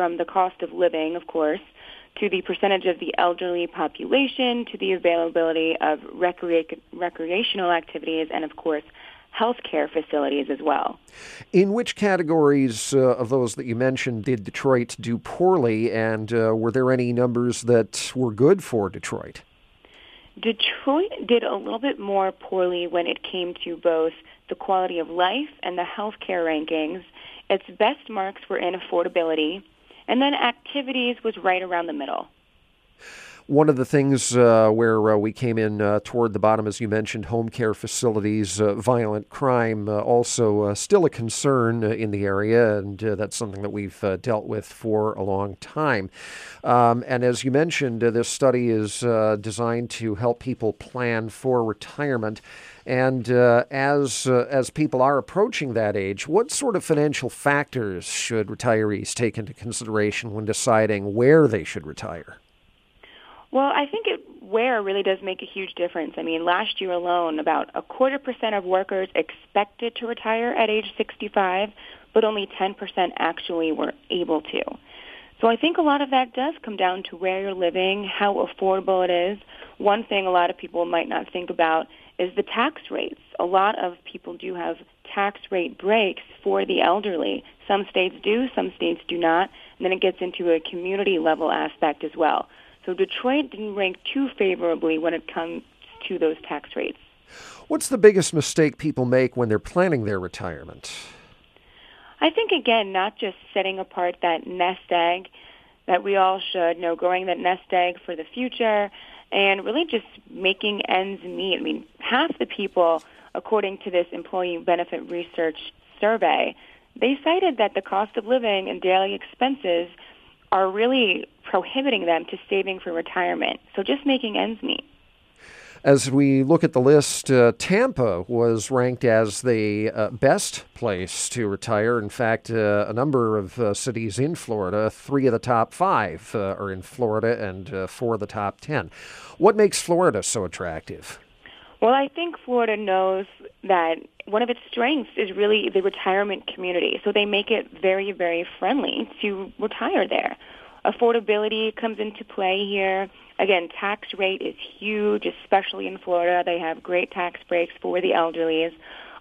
from the cost of living, of course, to the percentage of the elderly population, to the availability of recre- recreational activities, and of course, healthcare facilities as well. In which categories uh, of those that you mentioned did Detroit do poorly, and uh, were there any numbers that were good for Detroit? Detroit did a little bit more poorly when it came to both the quality of life and the healthcare rankings. Its best marks were in affordability, and then activities was right around the middle. One of the things uh, where uh, we came in uh, toward the bottom, as you mentioned, home care facilities, uh, violent crime, uh, also uh, still a concern in the area, and that's something that we've dealt with for a long time. Um, and as you mentioned, this study is designed to help people plan for retirement. And as as people are approaching that age, what sort of financial factors should retirees take into consideration when deciding where they should retire? Well, I think it, where really does make a huge difference. I mean, last year alone, about a quarter percent of workers expected to retire at age 65, but only 10% actually were able to. So I think a lot of that does come down to where you're living, how affordable it is. One thing a lot of people might not think about is the tax rates. A lot of people do have tax rate breaks for the elderly. Some states do, some states do not. And then it gets into a community level aspect as well. So Detroit didn't rank too favorably when it comes to those tax rates. What's the biggest mistake people make when they're planning their retirement? I think again, not just setting apart that nest egg that we all should know, growing that nest egg for the future, and really just making ends meet. I mean, half the people, according to this employee benefit research survey, they cited that the cost of living and daily expenses are really prohibiting them to saving for retirement. So just making ends meet. As we look at the list, uh, Tampa was ranked as the uh, best place to retire. In fact, uh, a number of uh, cities in Florida, three of the top five uh, are in Florida, and uh, four of the top ten. What makes Florida so attractive? Well, I think Florida knows that one of its strengths is really the retirement community. So they make it very, very friendly to retire there. Affordability comes into play here. Again, tax rate is huge, especially in Florida. They have great tax breaks for the elderly.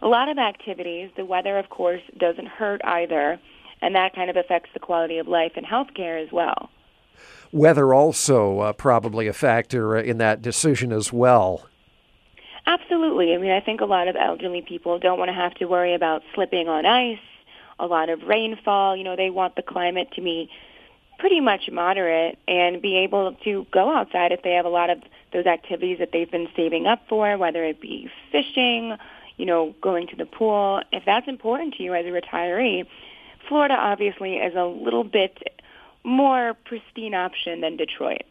A lot of activities. The weather, of course, doesn't hurt either, and that kind of affects the quality of life and health care as well. Weather also uh, probably a factor in that decision as well. Absolutely. I mean, I think a lot of elderly people don't want to have to worry about slipping on ice, a lot of rainfall. You know, they want the climate to be pretty much moderate and be able to go outside if they have a lot of those activities that they've been saving up for, whether it be fishing, you know, going to the pool. If that's important to you as a retiree, Florida obviously is a little bit more pristine option than Detroit.